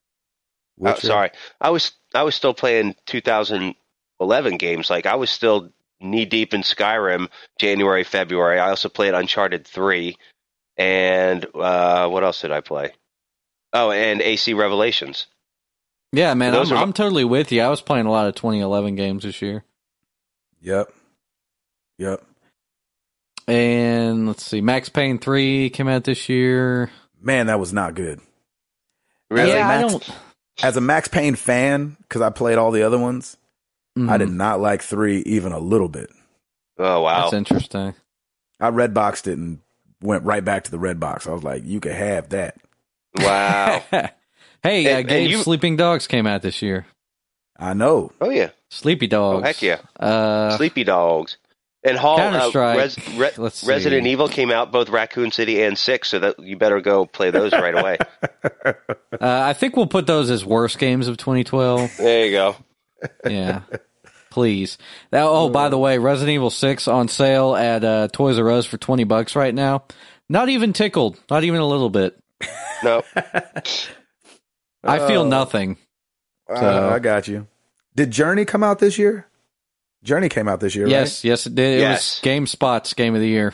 Oh, sorry, I was I was still playing 2011 games. Like I was still knee deep in Skyrim January February. I also played Uncharted three, and uh, what else did I play? Oh, and AC Revelations. Yeah, man, Those I'm, are- I'm totally with you. I was playing a lot of 2011 games this year. Yep. Yep. And let's see, Max Payne 3 came out this year. Man, that was not good. Really? Yeah, I Max- don't. As a Max Payne fan, because I played all the other ones, I Mhm. did not like three even a little bit. Oh wow. That's interesting. I red boxed it and went right back to the red box. I was like, you could have that. Wow. [laughs] hey, uh, And- and Gabe, you- Sleeping Dogs came out this year. I know. oh yeah. Sleepy Dogs. Oh heck yeah. Uh, Sleepy Dogs. And Hall uh, Counter-Strike. Res- Re- [laughs] Let's see. Resident Evil came out both Raccoon City and Six, so that you better go play those right away. [laughs] uh, I think we'll put those as worst games of 2012. There you go. Yeah. Please. Now, oh, by the way, Resident Evil 6 on sale at uh, Toys R Us for 20 bucks right now. Not even tickled. Not even a little bit. No. [laughs] I feel Oh. nothing. Uh, I got you. Did Journey come out this year? Journey came out this year, Yes, right? yes, it did. It Yes. was GameSpot's game of the year.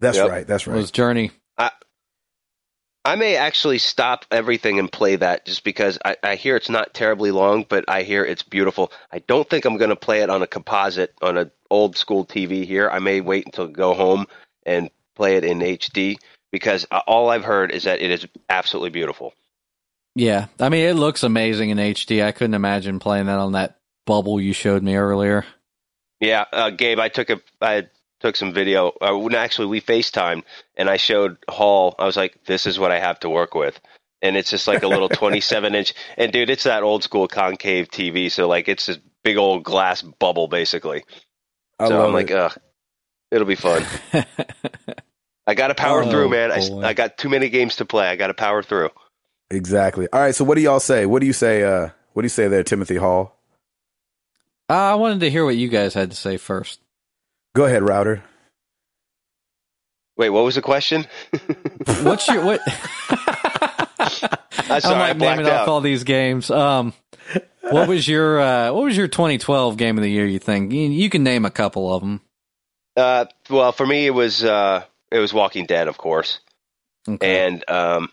That's Yep. right. That's right. It right. was Journey. I may actually stop everything and play that just because I, I hear it's not terribly long, but I hear it's beautiful. I don't think I'm going to play it on a composite on an old school TV here. I may wait until I go home and play it in HD because uh, all I've heard is that it is absolutely beautiful. Yeah. I mean, it looks amazing in HD. I couldn't imagine playing that on that bubble you showed me earlier. Yeah, uh, Gabe, I took a I took some video. Uh, actually we FaceTimed and I showed Hall. I was like, "This is what I have to work with," and it's just like a little [laughs] 27 inch. And dude, it's that old school concave TV, so like it's this big old glass bubble basically. I so I'm like, it. ugh, it'll be fun. [laughs] I got to power Oh, through, man. I. I got too many games to play. I got to power through. exactly. All right. So, what do y'all say? What do you say? Uh, what do you say there, Timothy Hall? Uh, I wanted to hear what you guys had to say first. Go ahead, Router. Wait, what was the question? [laughs] What's your what? I'm sorry, I'm I like blacked naming off out. all these games. Um, what was your uh, what was your 2012 game of the year? You think you, you can name a couple of them? Uh, well, for me, it was uh, it was Walking Dead, of course. Okay. and um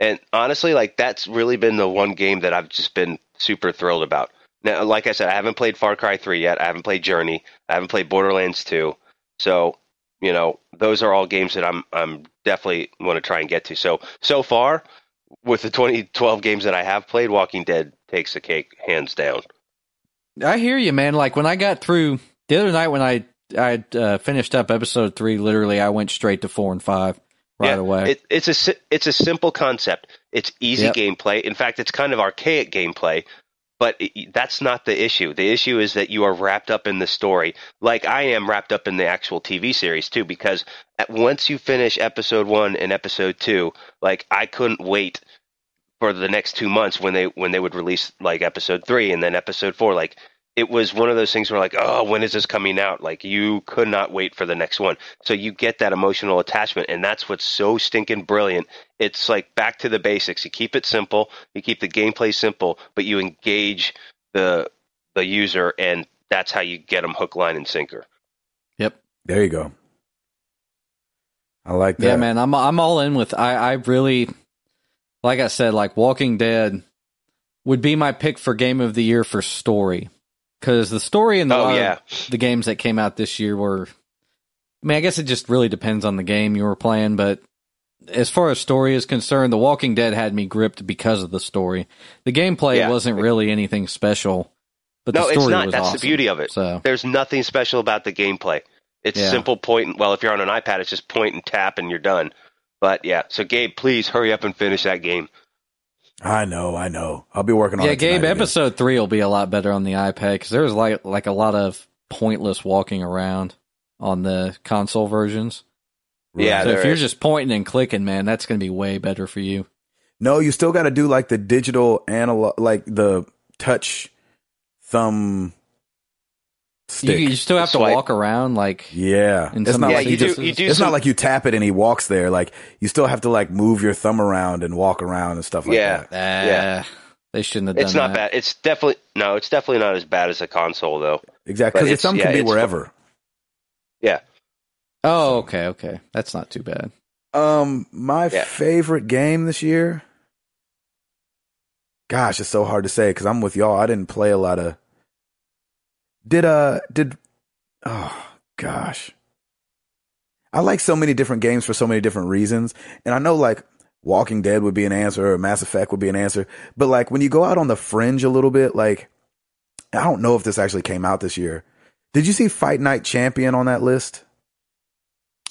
and honestly like that's really been the one game that i've just been super thrilled about now like i said i haven't played far cry 3 yet i haven't played journey i haven't played borderlands 2 so you know those are all games that i'm i'm definitely want to try and get to so so far with the 2012 games that i have played walking dead takes the cake hands down I hear you, man. Like when I got through the other night when I I uh, finished up episode three, literally I went straight to four and five right Yeah, away. It, it's a it's a simple concept. It's easy Yep. gameplay. In fact, it's kind of archaic gameplay, but it, that's not the issue. The issue is that you are wrapped up in the story, like I am wrapped up in the actual TV series too. Because once you finish episode one and episode two, like I couldn't wait for the next two months when they when they would release like episode three and then episode four. Like it was one of those things where like, oh, when is this coming out? Like you could not wait for the next one. So you get that emotional attachment, and that's what's so stinking brilliant. It's like back to the basics. You keep it simple, you keep the gameplay simple, but you engage the the user, and that's how you get them hook, line, and sinker. yep. There you go. I like that. Yeah, man. I'm I'm all in with. I I really, like I said, like Walking Dead would be my pick for game of the year for story because the story and the Oh, yeah. the games that came out this year were. I mean, I guess it just really depends on the game you were playing, but as far as story is concerned, The Walking Dead had me gripped because of the story. The gameplay Yeah. wasn't really anything special, but no, the story it's not. That's awesome. the beauty of it. So There's nothing special about the gameplay. It's Yeah. simple point. and- Well, if you're on an iPad, it's just point and tap, and you're done. But yeah, so Gabe, please hurry up and finish that game. I know. I know. I'll be working on yeah, it. Yeah, Gabe, again. episode three will be a lot better on the iPad because there was like like a lot of pointless walking around. on the console versions. Yeah, so if there you're just pointing and clicking, man, that's going to be way better for you. No, you still got to do like the digital analog, like the touch thumb You, stick. you still have to walk around like yeah, it's not of like the you do- sequences. you do It's some- not like you tap it and he walks there. Like you still have to like move your thumb around and walk around and stuff like Yeah. that. Ah, Yeah. They shouldn't have done It's not that. bad. It's definitely no. It's definitely not as bad as a console though. Exactly, because your it's- thumb yeah, can be it's- wherever. Yeah. Oh, okay, okay. That's not too bad. Um, my Yeah. favorite game this year. Gosh, it's so hard to say because I'm with y'all. I didn't play a lot of. Did uh did oh gosh. I like so many different games for so many different reasons, and I know like Walking Dead would be an answer or Mass Effect would be an answer, but like when you go out on the fringe a little bit, like I don't know if this actually came out this year. Did you see Fight Night Champion on that list?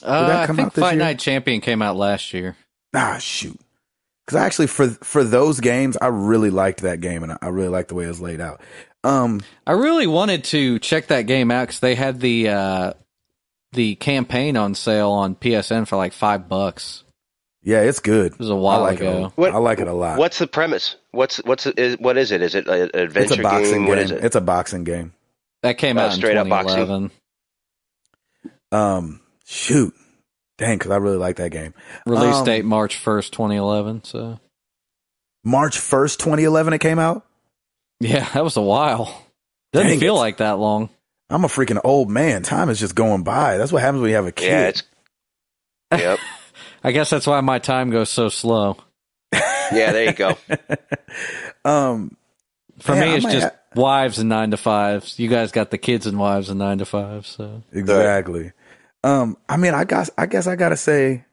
Uh, that I come think out this Fight year? Night Champion came out last year. Ah, shoot. Because actually, for for those games, I really liked that game, and I really liked the way it was laid out. Um, I really wanted to check that game out because they had the uh, the campaign on sale on PSN for like five bucks. yeah, it's good. It was a while I like ago. It. What- I like it a lot. What's the premise? What's what's is, what is it? Is it an It's adventure a boxing game? game. What is it? It's a boxing game. That came Oh, out in straight up boxing. Um, shoot, dang, because I really like that game. Release Um, date March 1st, 2011. So March first, twenty eleven, it came out. Yeah, that was a while. Doesn't Dang feel it. like that long. I'm a freaking old man. Time is just going by. That's what happens when you have a kid. yeah, it's yep. [laughs] I guess that's why my time goes so slow. [laughs] Yeah, there you go. [laughs] um, For Yeah, me, I it's just ha- wives and nine to fives. You guys got the kids and wives and nine to fives. So Exactly. Um, I mean, I guess I guess I gotta say.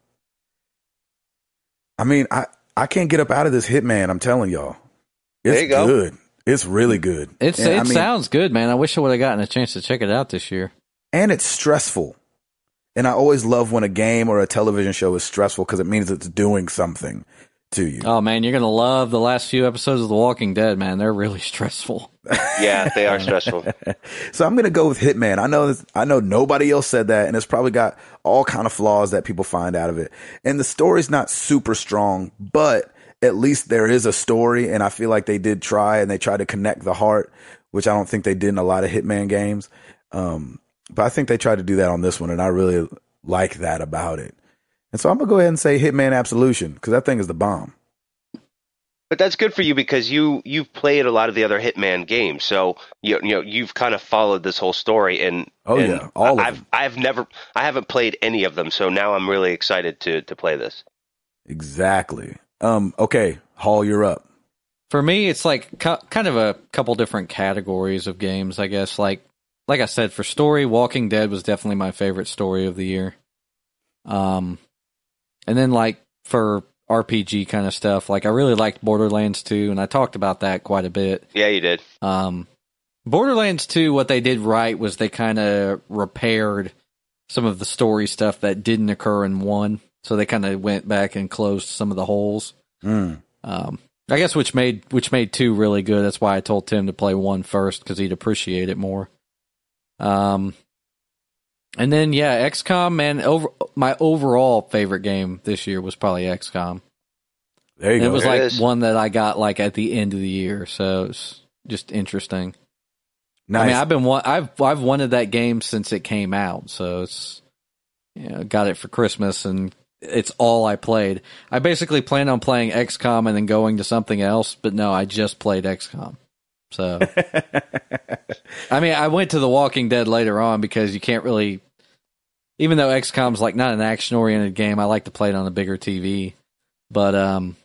I mean, I I can't get up out of this Hitman. I'm telling y'all, it's There you go. good. It's really mm. good. it's And, it I mean, sounds good, man. I wish I would have gotten a chance to check it out this year. and it's stressful. And I always love when a game or a television show is stressful because it means it's doing something to you. Oh man, you're gonna love the last few episodes of The Walking Dead, man. They're really [laughs] stressful. Yeah, they are stressful. [laughs] So I'm gonna go with Hitman. I know this, I know nobody else said that, and it's probably got all kind of flaws that people find out of it. And the story's not super strong, but at least there is a story, and I feel like they did try and they tried to connect the heart, which I don't think they did in a lot of Hitman games. Um, but I think they tried to do that on this one, and I really like that about it. And so I'm gonna go ahead and say Hitman Absolution because that thing is the bomb. But that's good for you because you you've played a lot of the other Hitman games, so you you know you've kind of followed this whole story. And Oh, and yeah, all of I've I've never I haven't played any of them, so now I'm really excited to to play this. Exactly. Um, okay, Hall, you're up. For me, it's like ki- kind of a couple different categories of games, I guess. Like, like I said, for story, Walking Dead was definitely my favorite story of the year. Um, and then like for RPG kind of stuff, like I really liked Borderlands 2, and I talked about that quite a bit. Yeah, you did. Um, Borderlands 2, what they did right was they kind of repaired some of the story stuff that didn't occur in one. So they kind of went back and closed some of the holes. Mm. Um, I guess which made which made two really good. That's why I told Tim to play one first because he'd appreciate it more. Um, and then yeah, XCOM. Man, over my overall favorite game this year was probably XCOM. There you And go. it was There like is. one that I got like at the end of the year, so it's just interesting. nice. I mean, I've been wa- I've I've wanted that game since it came out, so it's you know got it for Christmas and it's all I played. I basically planned on playing XCOM and then going to something else, but no, I just played XCOM. So [laughs] I mean, I went to The Walking Dead later on because you can't really even though XCOM's like not an action oriented game, I like to play it on a bigger TV. But um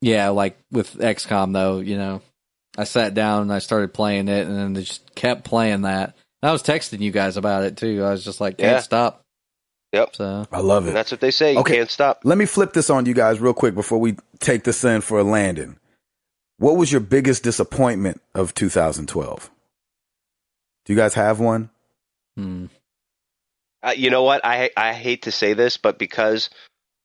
yeah, like with XCOM though, you know, I sat down and I started playing it, and then they just kept playing that. And I was texting you guys about it too. I was just like, can't Yeah. stop. Yep. So I love it. And that's what they say. You Okay. can't stop. Let me flip this on you guys real quick before we take this in for a landing. What was your biggest disappointment of 2012? Do you guys have one? hmm. Uh, you know what? I I hate to say this, but because,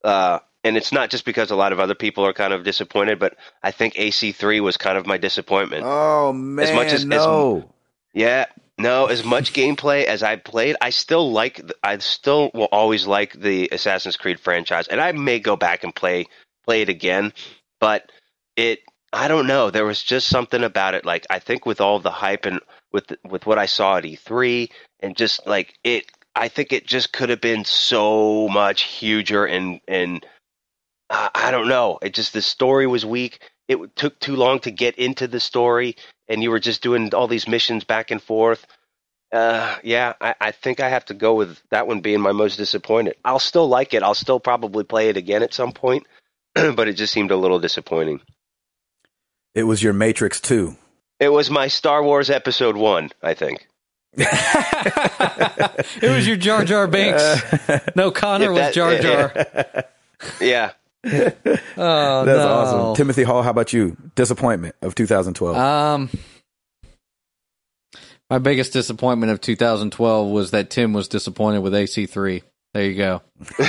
uh, and it's not just because a lot of other people are kind of disappointed, but I think AC3 was kind of my disappointment. Oh man, as much as- as- no. Yeah, No, as much gameplay as I played, I still like. I still will always like the Assassin's Creed franchise, and I may go back and play play it again. But it, I don't know. There was just something about it. Like I think with all the hype and with with what I saw at E3, and just like it, I think it just could have been so much huger. And and uh, I don't know. It just the story was weak. It took too long to get into the story and you were just doing all these missions back and forth. Uh, yeah, I, I think I have to go with that one being my most disappointed. I'll still like it. I'll still probably play it again at some point, [clears throat] but it just seemed a little disappointing. It was your Matrix 2. It was my Star Wars Episode 1, I think. [laughs] it was your Jar Jar Binks. [laughs] No, Connor was Jar Jar. [laughs] Yeah. [laughs] Oh, That's no. awesome. Timothy Hall, how about you? Disappointment of 2012. Um, my biggest disappointment of 2012 was that Tim was disappointed with AC3. There you go. [laughs]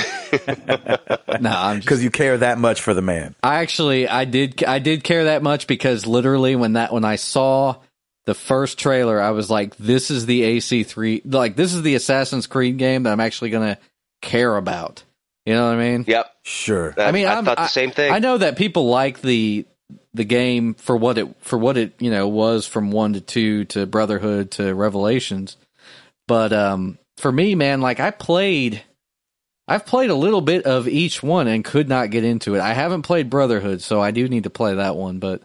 no, I'm Because you care that much for the man. I actually I did I did care that much because literally when that when I saw the first trailer, I was like, this is the AC3 like this is the Assassin's Creed game that I'm actually gonna care about. You know what I mean? Yep. Sure. That- I mean, I I'm- thought the same thing. I know that people like the the game for what it for what it you know was from one to two to Brotherhood to Revelations, but um, for me, man, like I played, I've played a little bit of each one and could not get into it. I haven't played Brotherhood, so I do need to play that one. But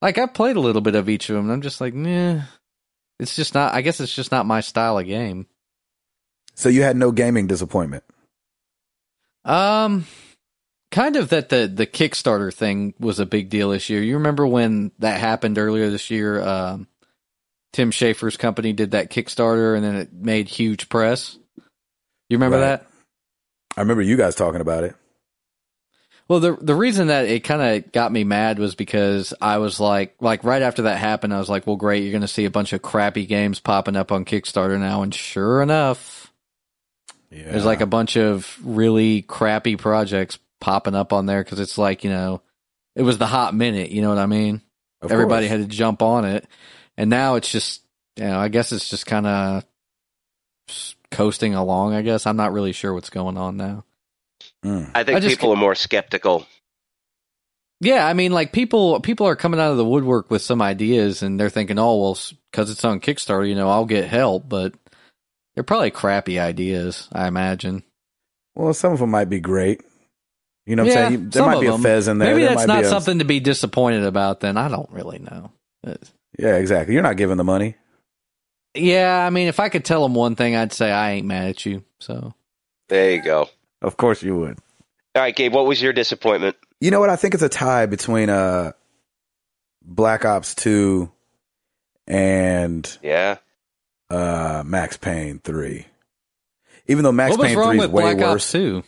like I played a little bit of each of them, and I'm just like, nah, it's just not. I guess it's just not my style of game. So you had no gaming disappointment. Um, kind of that the the Kickstarter thing was a big deal this year. You remember when that happened earlier this year? Um, Tim Schafer's company did that Kickstarter, and then it made huge press. You remember Right. that? I remember you guys talking about it. Well, the the reason that it kind of got me mad was because I was like, like right after that happened, I was like, well, great, you're going to see a bunch of crappy games popping up on Kickstarter now, and sure enough, Yeah. There's like a bunch of really crappy projects popping up on there because it's like, you know, it was the hot minute, you know what I mean? Of Everybody course. had to jump on it. And now it's just, you know, I guess it's just kind of coasting along, I guess. I'm not really sure what's going on now. Mm. I think I just people are more skeptical. Yeah, I mean, like people, people are coming out of the woodwork with some ideas, and they're thinking, "Oh, well, because it's on Kickstarter, you know, I'll get help." But they're probably crappy ideas, I imagine. Well, some of them might be great. You know what Yeah, I'm saying? There might of be a fez in there. Maybe There that's might not be a- something to be disappointed about. Then I don't really know. It's- Yeah, exactly. You're not giving the money. Yeah, I mean, if I could tell them one thing, I'd say I ain't mad at you. So There you go. Of course you would. All right, Gabe, what was your disappointment? You know what? I think it's a tie between uh, Black Ops 2 and Yeah. Uh, Max Payne 3. Even though Max Payne 3 is way Black worse. Ops Two?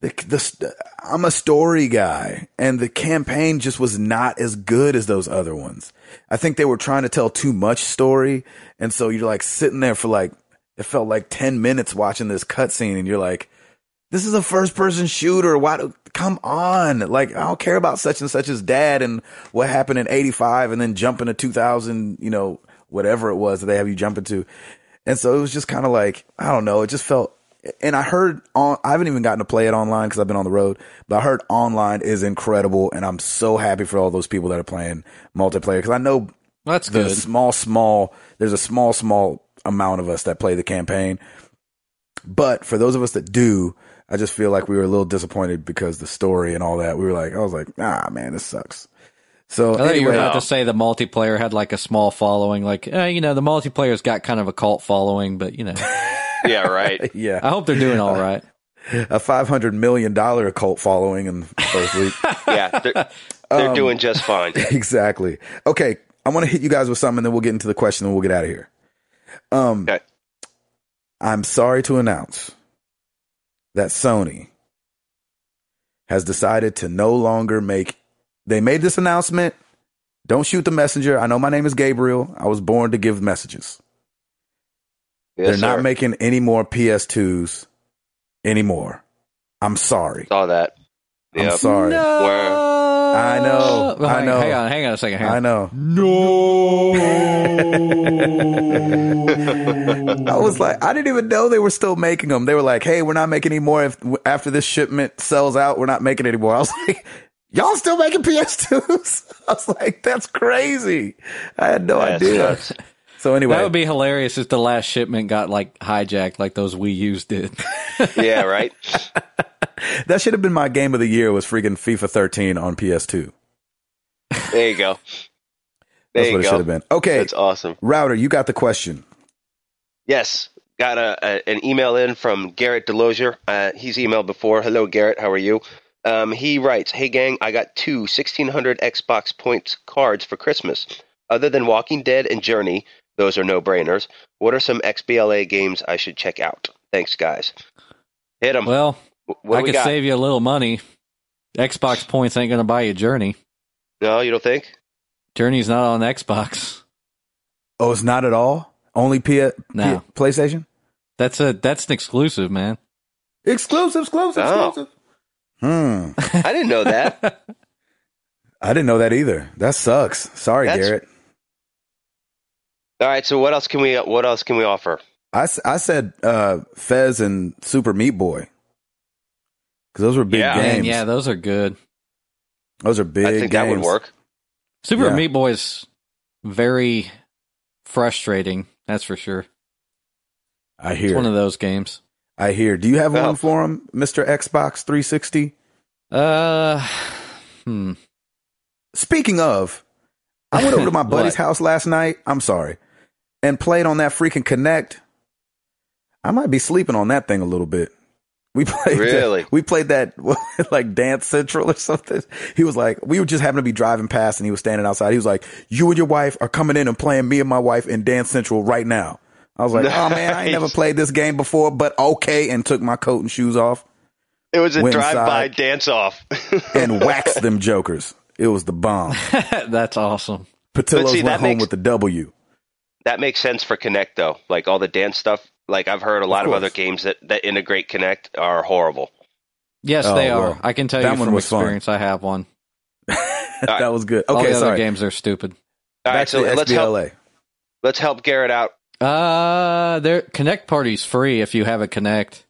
the, the I'm a story guy, and the campaign just was not as good as those other ones. I think they were trying to tell too much story, and so you're like sitting there for like it felt like ten minutes watching this cutscene, and you're like, "This is a first person shooter. Why? Do, come on! Like I don't care about such and such as dad and what happened in '85, and then jumping to 2000, you know, whatever it was that they have you jump into." And so it was just kind of like, I don't know, it just felt, and I heard on, I haven't even gotten to play it online because I've been on the road, but I heard online is incredible. And I'm so happy for all those people that are playing multiplayer because I know That's there's good. small, small, there's a small, small amount of us that play the campaign. But for those of us that do, I just feel like we were a little disappointed because the story and all that. We were like, I was like, ah, man, this sucks. So I thought you were about to say the multiplayer had like a small following. Like, eh, you know, the multiplayer's got kind of a cult following, but you know, [laughs] Yeah, right. [laughs] yeah, I hope they're doing all right. [laughs] a five hundred million dollar cult following in the first week. Yeah, they're, they're doing just fine. exactly. Okay, I want to hit you guys with something, and then we'll get into the question, and we'll get out of here. Um, Okay. I'm sorry to announce that Sony has decided to no longer make. They made this announcement. Don't shoot the messenger. I know my name is Gabriel. I was born to give messages. Yes, They're not making any more PS2s anymore. I'm sorry. Saw that. I'm sorry. No. I know, Well, I hang, know. Hang on, hang on a second. Hang I know. No. [laughs] I was like, I didn't even know they were still making them. They were like, "Hey, we're not making any more. If after this shipment sells out, we're not making any more." [laughs] I was like, "Y'all still making PS2s?" [laughs] I was like, "That's crazy." I had no That's idea. nuts. So anyway, that would be hilarious if the last shipment got like hijacked, like those Wii U's did. [laughs] Yeah, right. [laughs] that should have been my game of the year. Was freaking FIFA 13 on PS2. There you go. There That's you what it should have been. Okay, That's awesome. router, you got the question. Yes, got a, a an email in from Garrett Delosier. Uh, he's emailed before. Hello, Garrett. How are you? Um, he writes, "Hey gang, I got two 1600 Xbox points cards for Christmas. Other than Walking Dead and Journey, those are no brainers. What are some XBLA games I should check out? Thanks, guys. Hit them. Well, what I we could got? save you a little money. Xbox points ain't going to buy you Journey. no, you don't think? Journey's not on Xbox. Oh, it's not at all. Only P- No. P- PlayStation. That's a that's an exclusive, man. Exclusive, exclusive, Oh. exclusive. Hmm. I didn't know that. [laughs] I didn't know that either. That sucks. Sorry, That's- Garrett. All right. So what else can we what else can we offer? I, I said uh, Fez and Super Meat Boy because those were big Yeah. games. Man, yeah, those are good. those are big. I think that would work. Super Yeah. Meat Boy is very frustrating. That's for sure. I hear It's hear. one of those games. I hear. Do you have Oh. one for him, Mister Xbox 360? Uh, hmm. Speaking of, I went over to my [laughs] buddy's house last night. I'm sorry, and played on that freaking Kinect. I might be sleeping on that thing a little bit. We [laughs] played Really? we played that [laughs] like Dance Central or something. He was like, we were just happened to be driving past, and he was standing outside. He was like, "You and your wife are coming in and playing me and my wife in Dance Central right now." I was like, [laughs] "Oh man, I ain't never played this game before, but okay." And took my coat and shoes off It was a drive-by dance off. [laughs] and waxed them jokers. It was the bomb. [laughs] That's awesome. Patillos see, went that home makes- with the W. that makes sense for Kinect though. Like all the dance stuff. Like I've heard a lot of, course. other games that, that integrate Kinect are horrible. Yes, Oh, they well, are. I can tell you from was fun. experience. I have one. that was good. All Okay, the other games are stupid. All Back right, so to let's help let's help Garrett out. Uh, their Kinect Party's free if you have a Kinect.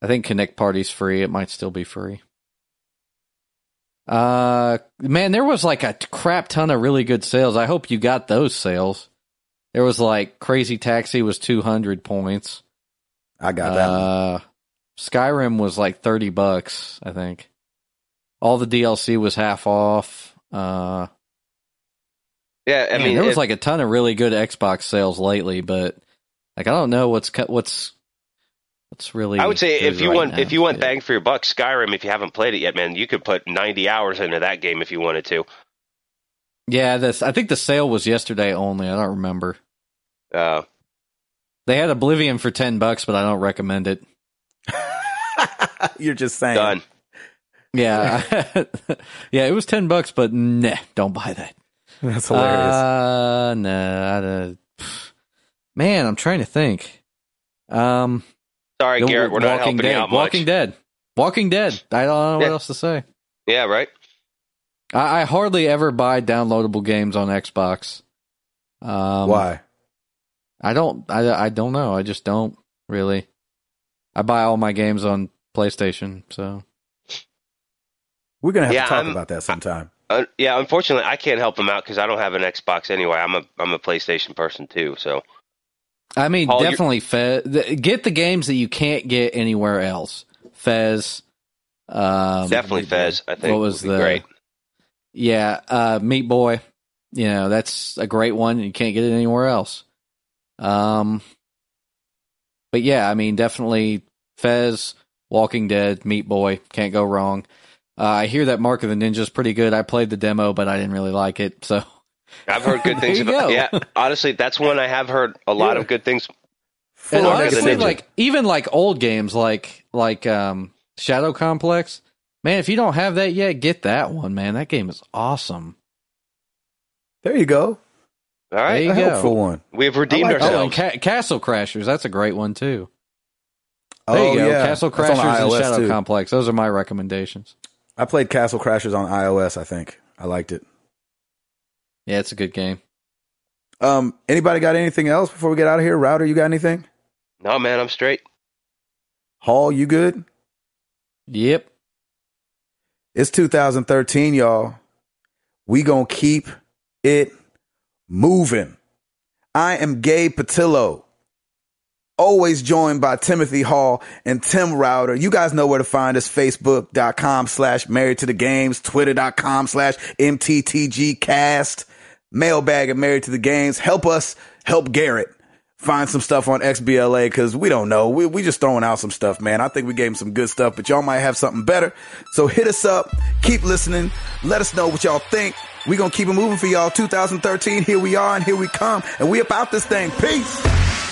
I think Kinect Party's free. It might still be free. Uh, man, there was like a crap ton of really good sales. I hope you got those sales. There was like Crazy Taxi was 200 points. I got that. Uh, Skyrim was like 30 bucks, I think. All the DLC was half off. Uh, Yeah, I Man, mean there was if- like a ton of really good Xbox sales lately, but like I don't know what's what's what's really. I would say good if you right want now. if you want bang for your buck, Skyrim. If you haven't played it yet, man, you could put ninety hours into that game if you wanted to. yeah, this I think the sale was yesterday only. I don't remember. Uh, They had Oblivion for ten bucks, but I don't recommend it. [laughs] You're just saying. done. Yeah, [laughs] yeah, it was ten bucks, but nah, don't buy that. [laughs] That's hilarious. Uh, nah, I, uh, man, I'm trying to think. Um, Sorry, the Garrett, we're not Walking helping Dead, you out much. Walking Dead, Walking Dead. I don't know what Yeah. else to say. Yeah, right. I, I hardly ever buy downloadable games on Xbox. Um, Why? I don't. I, I don't know. I just don't really. I buy all my games on PlayStation. So We're gonna have Yeah, to talk I'm- about that sometime. Uh, yeah, unfortunately, I can't help him out because I don't have an Xbox anyway. I'm a I'm a PlayStation person too. So I mean, Paul, definitely Fez. The, get the games that you can't get anywhere else. Fez. Um, definitely Fez. I think what was the great. Yeah, uh, Meat Boy. You know that's a great one. You can't get it anywhere else. Um, but yeah, I mean, definitely Fez, Walking Dead, Meat Boy, can't go wrong. Uh, I hear that Mark of the Ninja is pretty good. I played the demo, but I didn't really like it. So I've heard good [laughs] things about. go. Yeah, honestly, that's one I have heard a lot Yeah. of good things. And Mark on of the honestly, Ninja. like even like old games, like like um, Shadow Complex. Man, if you don't have that yet, get that one, man. That game is awesome. There you go. All right, There you A go. helpful one. we've redeemed I like that. Oh, and ourselves. Ca- Castle Crashers. That's a great one too. There oh you go. yeah, Castle That's Crashers and Shadow too. Complex. Those are my recommendations. I played Castle Crashers on iOS. I think I liked it. Yeah, it's a good game. Um, anybody got anything else before we get out of here? Router, you got anything? No, man, I'm straight. Hall, you good? Yep. It's 2013, y'all. We gonna keep it moving. I am Gabe Patillo. Always joined by Timothy Hall and Tim Router. You guys know where to find us. Facebook.com slash married to the games, Twitter.com slash MTTG cast, mailbag at married to the games. Help us help Garrett find some stuff on XBLA because we don't know. We, we just throwing out some stuff, man. I think we gave him some good stuff, but y'all might have something better. So hit us up. Keep listening. Let us know what y'all think. we going to keep it moving for y'all. 2013, here we are and here we come. And we about this thing. Peace.